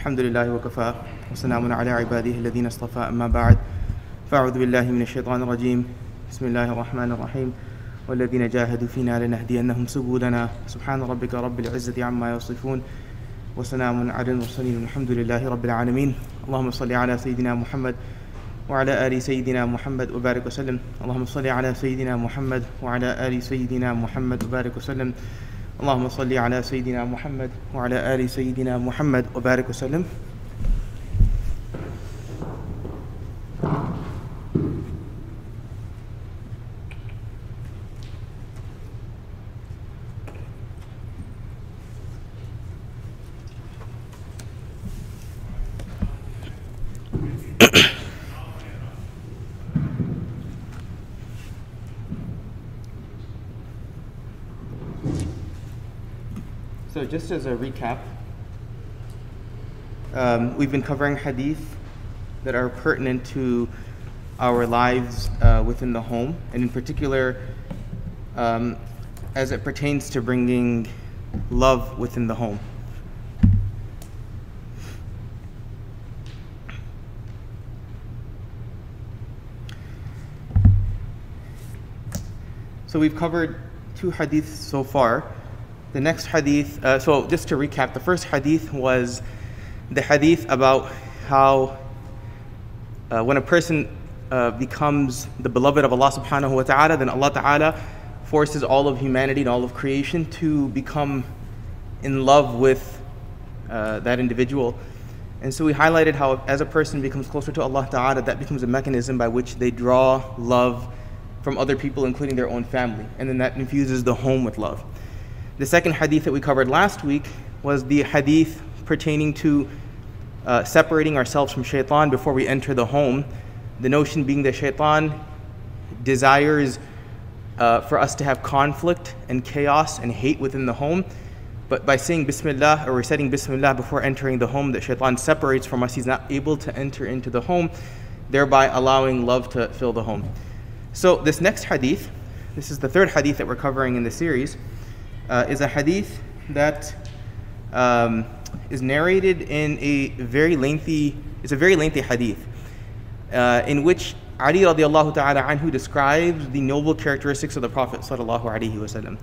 الحمد لله وكفى وسلام على عباده الذين اصطفى. أما بعد فأعوذ بالله من الشيطان الرجيم. بسم الله الرحمن الرحيم. والذين جاهدوا فينا لنهدينهم سبلنا. سبحان ربك رب العزة عما يصفون. وسلام على المرسلين. الحمد لله رب العالمين. اللهم صل على سيدنا محمد وعلى آل سيدنا محمد وبارك وسلم. اللهم صل على سيدنا محمد وعلى آل سيدنا محمد وبارك وسلم. اللهم صل على سيدنا محمد وعلى آل سيدنا محمد وبارك وسلم. So, just as a recap, um, we've been covering hadith that are pertinent to our lives uh, within the home, and in particular, um, as it pertains to bringing love within the home. So, we've covered two hadiths so far. The next hadith, uh, so just to recap, the first hadith was the hadith about how uh, when a person uh, becomes the beloved of Allah subhanahu wa ta'ala, then Allah ta'ala forces all of humanity and all of creation to become in love with uh, that individual. And so we highlighted how as a person becomes closer to Allah ta'ala, that becomes a mechanism by which they draw love from other people, including their own family. And then that infuses the home with love. The second hadith that we covered last week was the hadith pertaining to uh, separating ourselves from shaitan before we enter the home. The notion being that shaitan desires uh, for us to have conflict and chaos and hate within the home. But by saying Bismillah or reciting Bismillah before entering the home, that shaitan separates from us. He's not able to enter into the home, thereby allowing love to fill the home. So, this next hadith, this is the third hadith that we're covering in the series uh, is a hadith that um, is narrated in a very lengthy, it's a very lengthy hadith uh, in which Ali radiallahu ta'ala anhu describes the noble characteristics of the Prophet sallallahu alaihi wasallam.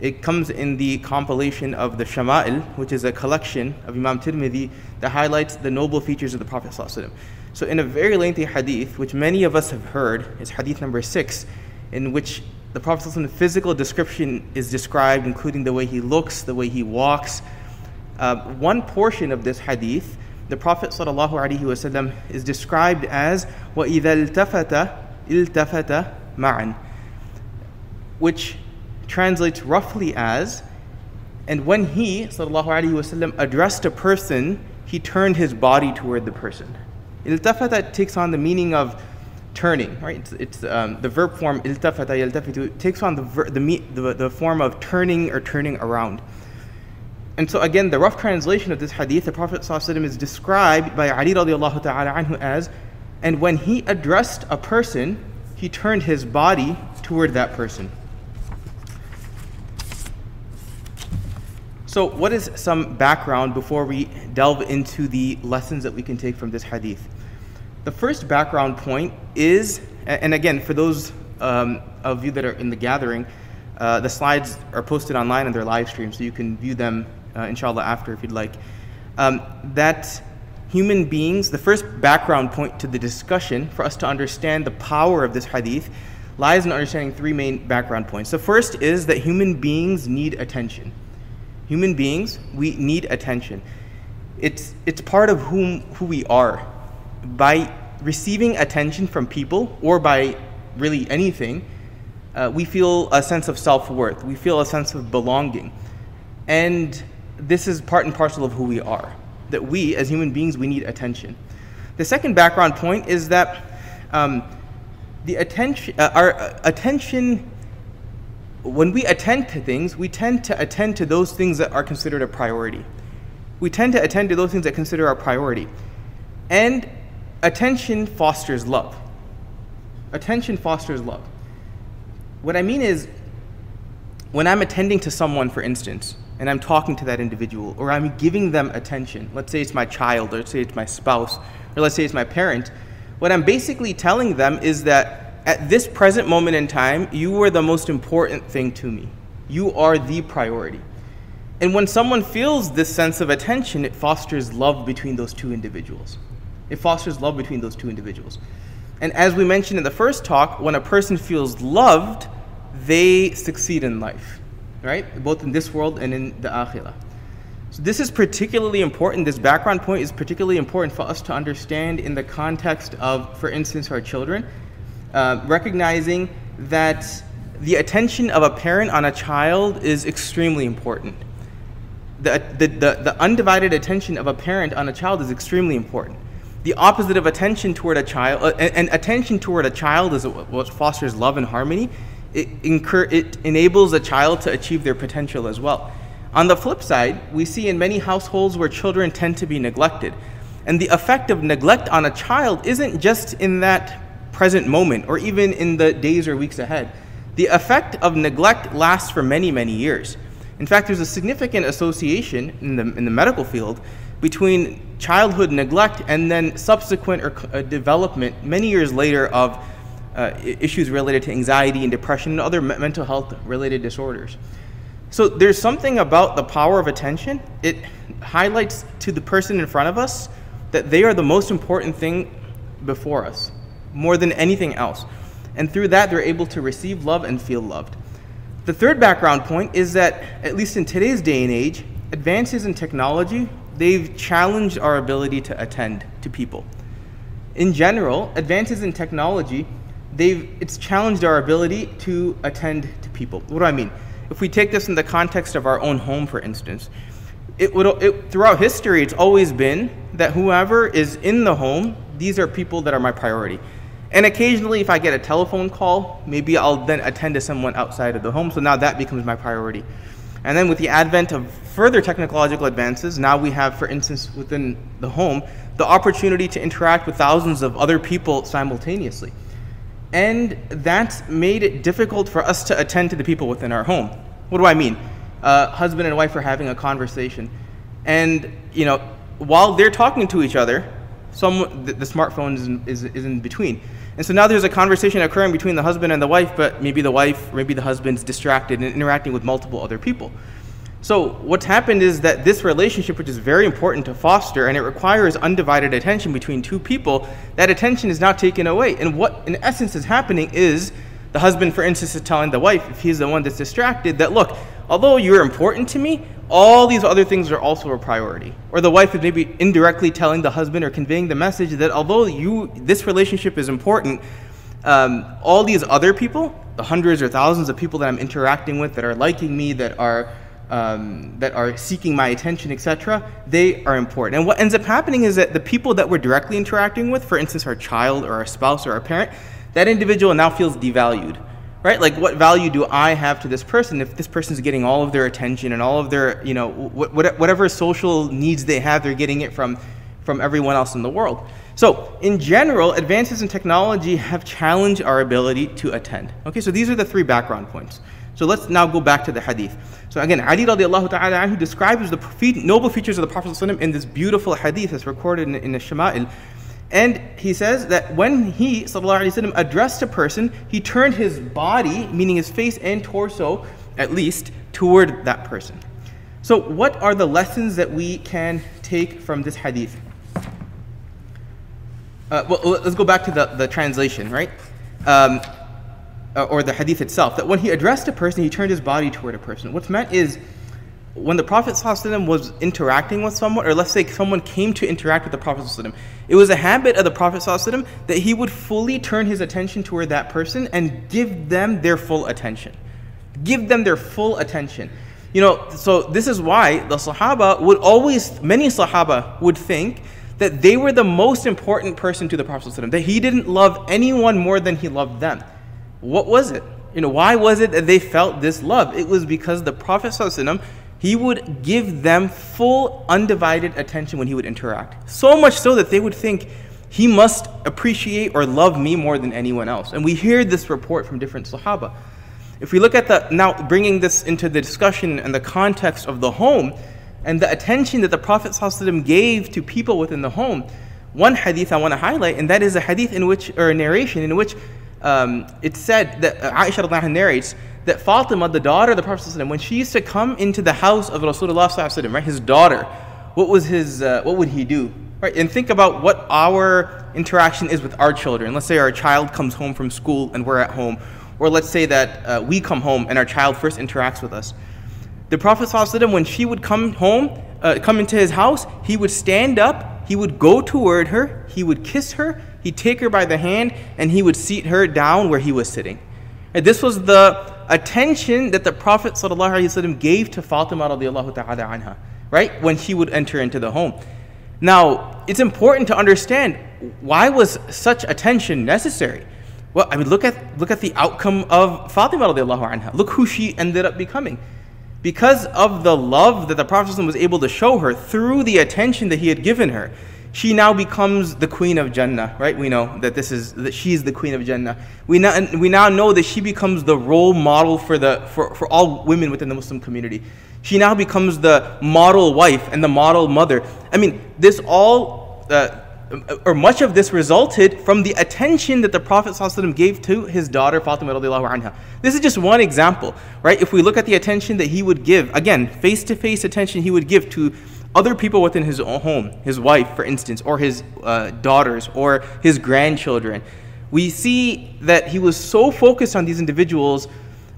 It comes in the compilation of the Shama'il, which is a collection of Imam Tirmidhi that highlights the noble features of the Prophet sallallahu So in a very lengthy hadith, which many of us have heard, is hadith number six, in which the Prophet's physical description is described, including the way he looks, the way he walks. Uh, one portion of this hadith, the Prophet ﷺ is described as وَإِذَا الْتَفَتَ الْتَفَتَ مَعًا which translates roughly as and when he وسلم, addressed a person, he turned his body toward the person. Iltafata takes on the meaning of turning, right? It's, it's um, the verb form iltafata yaltafitu takes on the, ver- the, the, the form of turning or turning around. And so again, the rough translation of this hadith, the Prophet ﷺ is described by Ali radiallahu ta'ala anhu as, and when he addressed a person, he turned his body toward that person. So, what is some background before we delve into the lessons that we can take from this hadith? The first background point is, and again, for those um, of you that are in the gathering, uh, the slides are posted online and they're live streamed, so you can view them, uh, inshallah, after if you'd like. Um, that human beings, the first background point to the discussion for us to understand the power of this hadith lies in understanding three main background points. The first is that human beings need attention. Human beings, we need attention. It's, it's part of whom, who we are by receiving attention from people or by really anything, uh, we feel a sense of self worth. We feel a sense of belonging. And this is part and parcel of who we are. That we, as human beings, we need attention. The second background point is that um, the attention, uh, our uh, attention, when we attend to things, we tend to attend to those things that are considered a priority. We tend to attend to those things that consider our priority. And attention fosters love. Attention fosters love. What I mean is, when I'm attending to someone, for instance, and I'm talking to that individual or I'm giving them attention, let's say it's my child, or let's say it's my spouse, or let's say it's my parent, what I'm basically telling them is that at this present moment in time, you are the most important thing to me. You are the priority. And when someone feels this sense of attention, it fosters love between those two individuals. It fosters love between those two individuals. And as we mentioned in the first talk, when a person feels loved, they succeed in life, right? Both in this world and in the akhirah. So this is particularly important. This background point is particularly important for us to understand in the context of, for instance, our children, uh, recognizing that the attention of a parent on a child is extremely important. The, the, the, the undivided attention of a parent on a child is extremely important the opposite of attention toward a child, uh, and, and, attention toward a child is what fosters love and harmony. It, incur, it enables a child to achieve their potential as well. On the flip side, we see in many households where children tend to be neglected. And the effect of neglect on a child isn't just in that present moment or even in the days or weeks ahead. The effect of neglect lasts for many, many years. In fact, there's a significant association in the, in the medical field between childhood neglect and then subsequent or uh, development many years later of uh, issues related to anxiety and depression and other mental health related disorders. So there's something about the power of attention. It highlights to the person in front of us that they are the most important thing before us, more than anything else. And through that, they're able to receive love and feel loved. The third background point is that, at least in today's day and age, advances in technology they've challenged our ability to attend to people. In general, advances in technology, they've it's challenged our ability to attend to people. What do I mean? If we take this in the context of our own home, for instance, it would it, throughout history, it's always been that whoever is in the home, these are people that are my priority. And occasionally, if I get a telephone call, maybe I'll then attend to someone outside of the home. So now that becomes my priority. And then with the advent of further technological advances, now we have, for instance, within the home, the opportunity to interact with thousands of other people simultaneously. And that's made it difficult for us to attend to the people within our home. What do I mean? Uh, husband and wife are having a conversation, and you know, while they're talking to each other, some the, the smartphone is in, is, is in between. And so now there's a conversation occurring between the husband and the wife, but maybe the wife, maybe the husband's distracted and interacting with multiple other people. So what's happened is that this relationship, which is very important to foster, and it requires undivided attention between two people, that attention is now taken away. And what, in essence, is happening is the husband, for instance, is telling the wife, if he's the one that's distracted, that look, although you're important to me, all these other things are also a priority. Or the wife is maybe indirectly telling the husband or conveying the message that although you this relationship is important, um, all these other people, the hundreds or thousands of people that I'm interacting with, that are liking me, that are um, that are seeking my attention, etc., they are important. And what ends up happening is that the people that we're directly interacting with, for instance, our child or our spouse or our parent, that individual now feels devalued right? Like what value do i have to this person if this person is getting all of their attention and all of their you know whatever social needs they have they're getting it from from everyone else in the world? So in general advances in technology have challenged our ability to attend. Okay so these are the three background points. So let's now go back to the hadith. So again ali radiallahu ta'ala describes the noble features of the prophet in this beautiful hadith that's recorded in, in the shama'il and he says that when he, sallallahu alayhi wa addressed a person, he turned his body, meaning his face and torso at least, toward that person. So, what are the lessons that we can take from this hadith? Uh, well, let's go back to the, the translation, right? Um, uh, or the hadith itself, that when he addressed a person, he turned his body toward a person. What's meant is when the Prophet ﷺ was interacting with someone, or let's say someone came to interact with the Prophet ﷺ, it was a habit of the Prophet ﷺ that he would fully turn his attention toward that person and give them their full attention. Give them their full attention. You know, so this is why the Sahaba would always, many Sahaba would think that they were the most important person to the Prophet ﷺ, that he didn't love anyone more than he loved them. What was it? You know, why was it that they felt this love? It was because the Prophet ﷺ he would give them full, undivided attention when he would interact. So much so that they would think he must appreciate or love me more than anyone else. And we hear this report from different Sahaba. If we look at the, now bringing this into the discussion and the context of the home and the attention that the Prophet ﷺ gave to people within the home, one hadith I want to highlight, and that is a hadith in which, or a narration in which um, it said that uh, Aisha narrates that Fatima, the daughter of the Prophet, when she used to come into the house of Rasulullah, right, his daughter, what was his uh, what would he do? Right? And think about what our interaction is with our children. Let's say our child comes home from school and we're at home. Or let's say that uh, we come home and our child first interacts with us. The Prophet, when she would come home, uh, come into his house, he would stand up, he would go toward her, he would kiss her, he'd take her by the hand, and he would seat her down where he was sitting. And this was the attention that the Prophet ﷺ gave to Fatima ta'ala anha, right? When she would enter into the home. Now, it's important to understand why was such attention necessary? Well, I mean, look at, look at the outcome of Fatima radiallahu anha. Look who she ended up becoming. Because of the love that the Prophet was able to show her through the attention that he had given her, she now becomes the queen of Jannah, right? We know that this is that she is the queen of Jannah. We now, we now know that she becomes the role model for the for, for all women within the Muslim community. She now becomes the model wife and the model mother. I mean, this all uh, or much of this resulted from the attention that the Prophet ﷺ gave to his daughter Fatima anha. This is just one example, right? If we look at the attention that he would give, again, face-to-face attention he would give to other people within his home, his wife, for instance, or his uh, daughters, or his grandchildren, we see that he was so focused on these individuals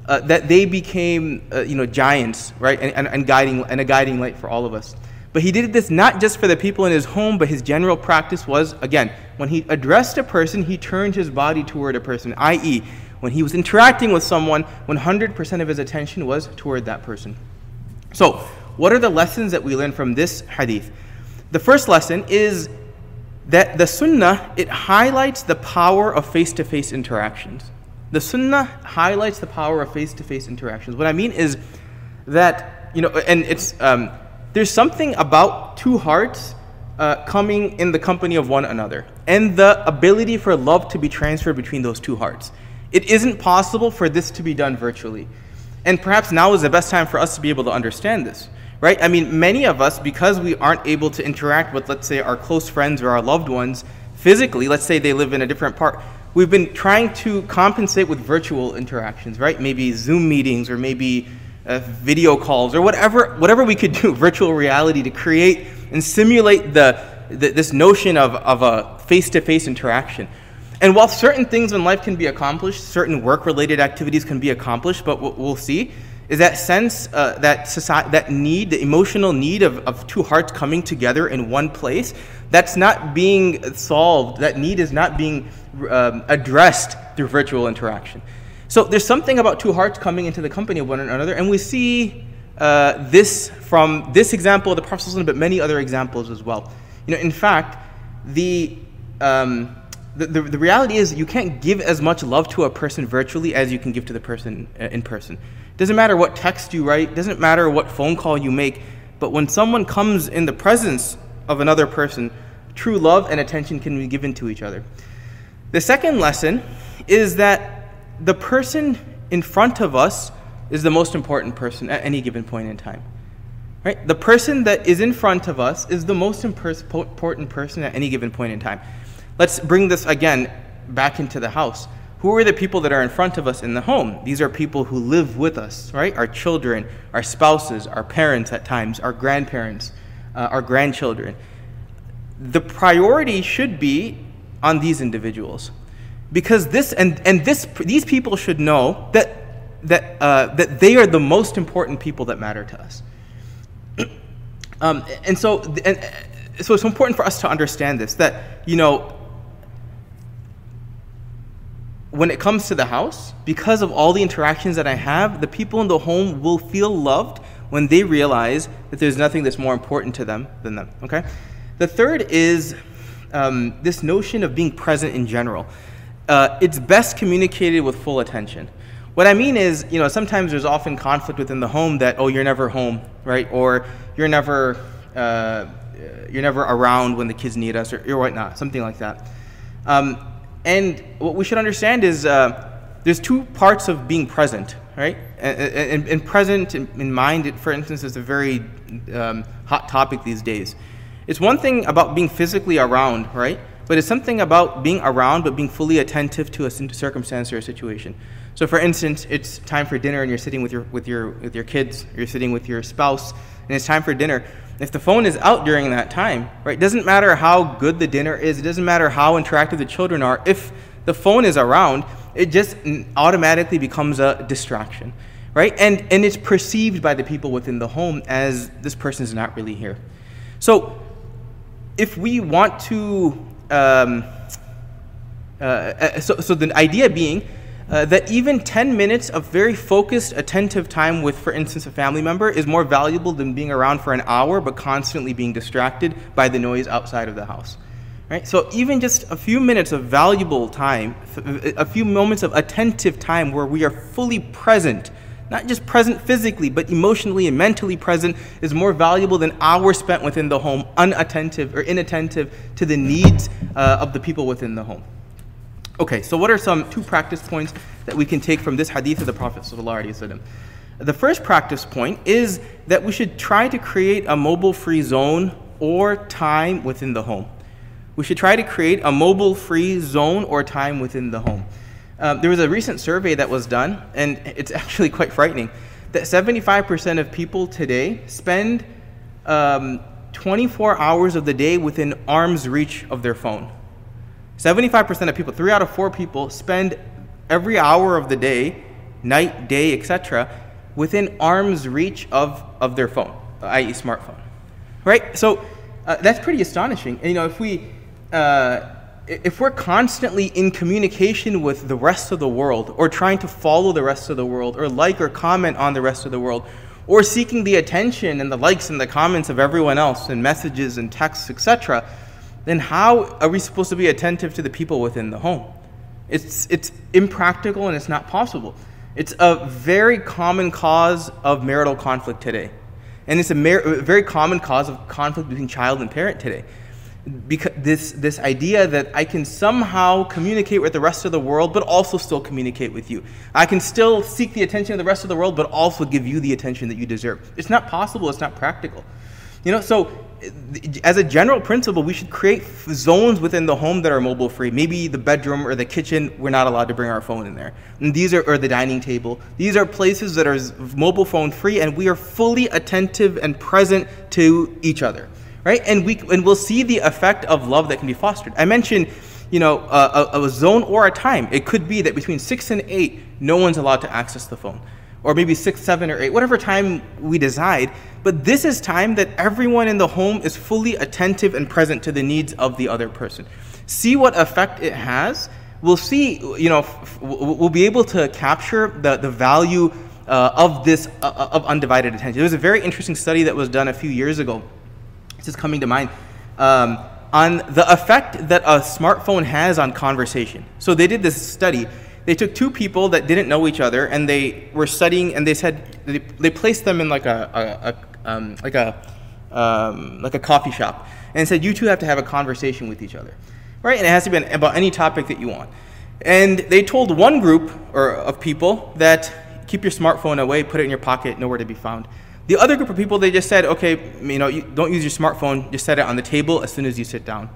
uh, that they became, uh, you know, giants, right, and, and, and, guiding and a guiding light for all of us. But he did this not just for the people in his home, but his general practice was, again, when he addressed a person, he turned his body toward a person, i.e., when he was interacting with someone, 100% of his attention was toward that person. So, what are the lessons that we learn from this hadith? The first lesson is that the sunnah it highlights the power of face-to-face interactions. The sunnah highlights the power of face-to-face interactions. What I mean is that you know, and it's um, there's something about two hearts uh, coming in the company of one another, and the ability for love to be transferred between those two hearts. It isn't possible for this to be done virtually, and perhaps now is the best time for us to be able to understand this right? I mean, many of us, because we aren't able to interact with, let's say, our close friends or our loved ones physically, let's say they live in a different part, we've been trying to compensate with virtual interactions, right? Maybe Zoom meetings or maybe uh, video calls or whatever, whatever we could do, virtual reality to create and simulate the, the this notion of, of a face to face interaction. And while certain things in life can be accomplished, certain work related activities can be accomplished, but we'll see is that sense, uh, that society, that need, the emotional need of, of two hearts coming together in one place, that's not being solved. That need is not being um, addressed through virtual interaction. So there's something about two hearts coming into the company of one another, and we see uh, this from this example of the Prophet, but many other examples as well. You know, in fact, the um, the, the, the, reality is you can't give as much love to a person virtually as you can give to the person uh, in person. Doesn't matter what text you write, doesn't matter what phone call you make, but when someone comes in the presence of another person, true love and attention can be given to each other. The second lesson is that the person in front of us is the most important person at any given point in time. Right? The person that is in front of us is the most important person at any given point in time. Let's bring this again back into the house. Who are the people that are in front of us in the home? These are people who live with us, right? Our children, our spouses, our parents at times, our grandparents, uh, our grandchildren. The priority should be on these individuals. Because this and, and this these people should know that that uh, that they are the most important people that matter to us. um, and so and so it's important for us to understand this that you know when it comes to the house, because of all the interactions that I have, the people in the home will feel loved when they realize that there's nothing that's more important to them than them. Okay? The third is um, this notion of being present in general. Uh, it's best communicated with full attention. What I mean is, you know, sometimes there's often conflict within the home that, oh, you're never home, right? Or you're never, uh, you're never around when the kids need us, or, or whatnot, something like that. Um, and what we should understand is uh, there's two parts of being present, right? And, and, and present in mind, for instance, is a very um, hot topic these days. It's one thing about being physically around, right? But it's something about being around but being fully attentive to a circumstance or a situation. So, for instance, it's time for dinner and you're sitting with your, with your, with your kids, you're sitting with your spouse, and it's time for dinner. If the phone is out during that time, right, it doesn't matter how good the dinner is, it doesn't matter how interactive the children are, if the phone is around, it just automatically becomes a distraction, right? And, and it's perceived by the people within the home as this person is not really here. So, if we want to, um, uh, uh so, so the idea being uh, that even 10 minutes of very focused, attentive time with, for instance, a family member is more valuable than being around for an hour but constantly being distracted by the noise outside of the house. Right? So even just a few minutes of valuable time, a few moments of attentive time where we are fully present, not just present physically, but emotionally and mentally present, is more valuable than hours spent within the home, unattentive or inattentive to the needs uh, of the people within the home. Okay, so what are some two practice points that we can take from this hadith of the Prophet? The first practice point is that we should try to create a mobile free zone or time within the home. We should try to create a mobile free zone or time within the home. Um, there was a recent survey that was done, and it's actually quite frightening, that 75% of people today spend um, 24 hours of the day within arm's reach of their phone. 75% of people, three out of four people, spend every hour of the day, night, day, etc., within arm's reach of, of their phone, i.e., smartphone. Right? So uh, that's pretty astonishing. And, you know, if we uh, if we're constantly in communication with the rest of the world, or trying to follow the rest of the world, or like or comment on the rest of the world, or seeking the attention and the likes and the comments of everyone else and messages and texts, etc., then how are we supposed to be attentive to the people within the home? It's, it's impractical and it's not possible. It's a very common cause of marital conflict today. And it's a, mar- very common cause of conflict between child and parent today. Because this, this idea that I can somehow communicate with the rest of the world, but also still communicate with you. I can still seek the attention of the rest of the world, but also give you the attention that you deserve. It's not possible, it's not practical. You know, so as a general principle, we should create zones within the home that are mobile free. Maybe the bedroom or the kitchen, we're not allowed to bring our phone in there. And these are, or the dining table. These are places that are mobile phone free, and we are fully attentive and present to each other, right? And we and we'll see the effect of love that can be fostered. I mentioned, you know, a, a zone or a time. It could be that between six and eight, no one's allowed to access the phone or maybe six, seven, or eight, whatever time we decide. But this is time that everyone in the home is fully attentive and present to the needs of the other person. See what effect it has. We'll see, you know, we'll be able to capture the, the value uh, of this, uh, of undivided attention. There was a very interesting study that was done a few years ago. This is coming to mind. Um, on the effect that a smartphone has on conversation. So they did this study they took two people that didn't know each other and they were studying and they said they, they placed them in like a, a um, like a um, like a coffee shop. And said you two have to have a conversation with each other. Right? And it has to be about any topic that you want. And they told one group or of people that keep your smartphone away put it in your pocket nowhere to be found. The other group of people they just said okay you know you don't use your smartphone. Just set it on the table as soon as you sit down.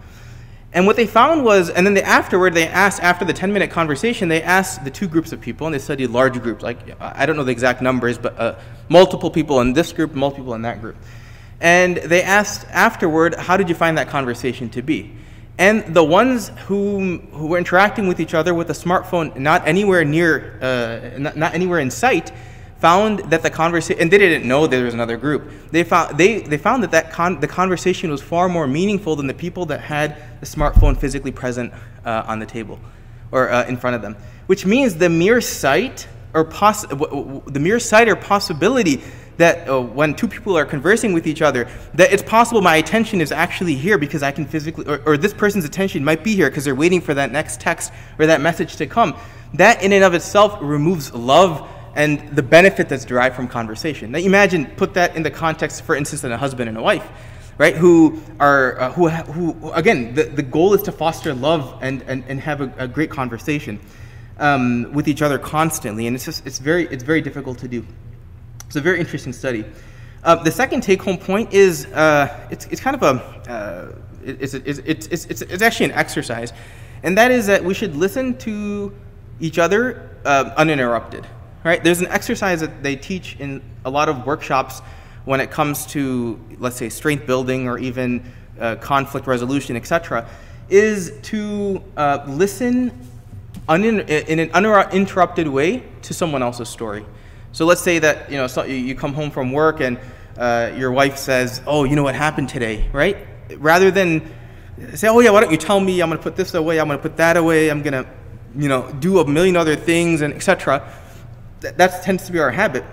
And what they found was, and then they, afterward, they asked, after the 10 minute conversation, they asked the two groups of people, and they studied large groups, like, I don't know the exact numbers, but uh, multiple people in this group, multiple people in that group. And they asked afterward, how did you find that conversation to be? And the ones who, who were interacting with each other with a smartphone not anywhere near, uh, not, not anywhere in sight, found that the conversation, and they didn't know there was another group. They found, they, they found that, that con- the conversation was far more meaningful than the people that had the smartphone physically present uh, on the table or uh, in front of them. Which means the mere sight or poss- the mere sight or possibility that uh, when two people are conversing with each other, that it's possible my attention is actually here because I can physically, or, or this person's attention might be here because they're waiting for that next text or that message to come. That in and of itself removes love and the benefit that's derived from conversation. Now imagine, put that in the context, for instance, of a husband and a wife, right? Who are, uh, who, who, again, the, the goal is to foster love and, and, and have a, a great conversation. Um, with each other constantly, and it's just it's very it's very difficult to do. It's a very interesting study. Uh, the second take-home point is uh, it's, it's kind of a uh, it's, it's, it's, it's, it's actually an exercise, and that is that we should listen to each other uh, uninterrupted. Right? There's an exercise that they teach in a lot of workshops when it comes to let's say strength building or even uh, conflict resolution, etc., is to uh, listen in an uninterrupted way to someone else's story. So let's say that you know so you come home from work and uh, your wife says, "Oh, you know what happened today," right? Rather than say, "Oh yeah, why don't you tell me? I'm going to put this away. I'm going to put that away. I'm going to, you know, do a million other things and etc." That, that tends to be our habit.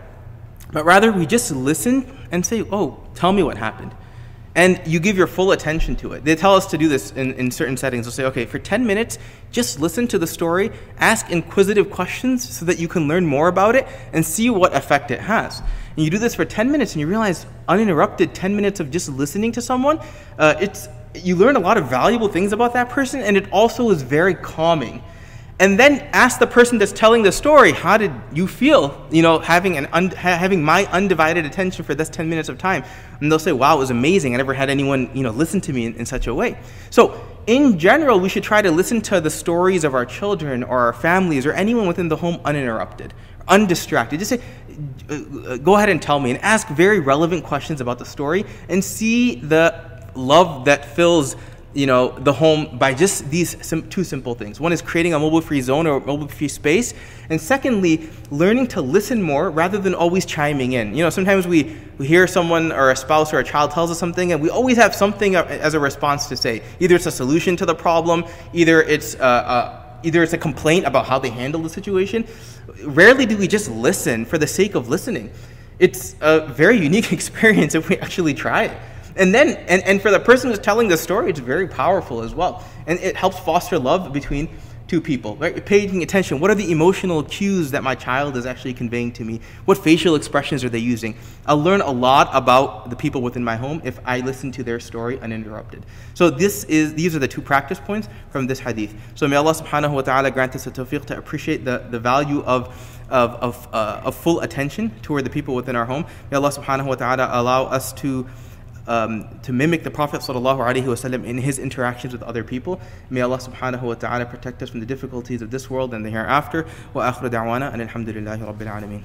But rather, we just listen and say, "Oh, tell me what happened." And you give your full attention to it. They tell us to do this in, in certain settings. They'll say, okay, for 10 minutes, just listen to the story, ask inquisitive questions so that you can learn more about it and see what effect it has. And you do this for 10 minutes and you realize, uninterrupted 10 minutes of just listening to someone, uh, it's, you learn a lot of valuable things about that person and it also is very calming and then ask the person that's telling the story, how did you feel, you know, having, an un- having my undivided attention for this 10 minutes of time? And they'll say, wow, it was amazing. I never had anyone, you know, listen to me in, in such a way. So in general, we should try to listen to the stories of our children or our families or anyone within the home uninterrupted, undistracted. Just say, uh, go ahead and tell me and ask very relevant questions about the story and see the love that fills you know the home by just these sim- two simple things. One is creating a mobile free zone or mobile free space. And secondly learning to listen more rather than always chiming in. You know sometimes we, we hear someone or a spouse or a child tells us something and we always have something as a response to say. Either it's a solution to the problem either it's uh, uh, either it's a complaint about how they handle the situation. Rarely do we just listen for the sake of listening. It's a very unique experience if we actually try it and then, and, and for the person who's telling the story, it's very powerful as well. And it helps foster love between two people, right? Paying attention. What are the emotional cues that my child is actually conveying to me? What facial expressions are they using? I'll learn a lot about the people within my home if I listen to their story uninterrupted. So this is these are the two practice points from this hadith. So may Allah subhanahu wa ta'ala grant us the tawfiq to appreciate the, the value of of, of, uh, of full attention toward the people within our home. May Allah subhanahu wa ta'ala allow us to um, to mimic the Prophet ﷺ in his interactions with other people. May Allah subhanahu wa ta'ala protect us from the difficulties of this world and the hereafter. Wa akhiru da'wana and alhamdulillahi rabbil alameen.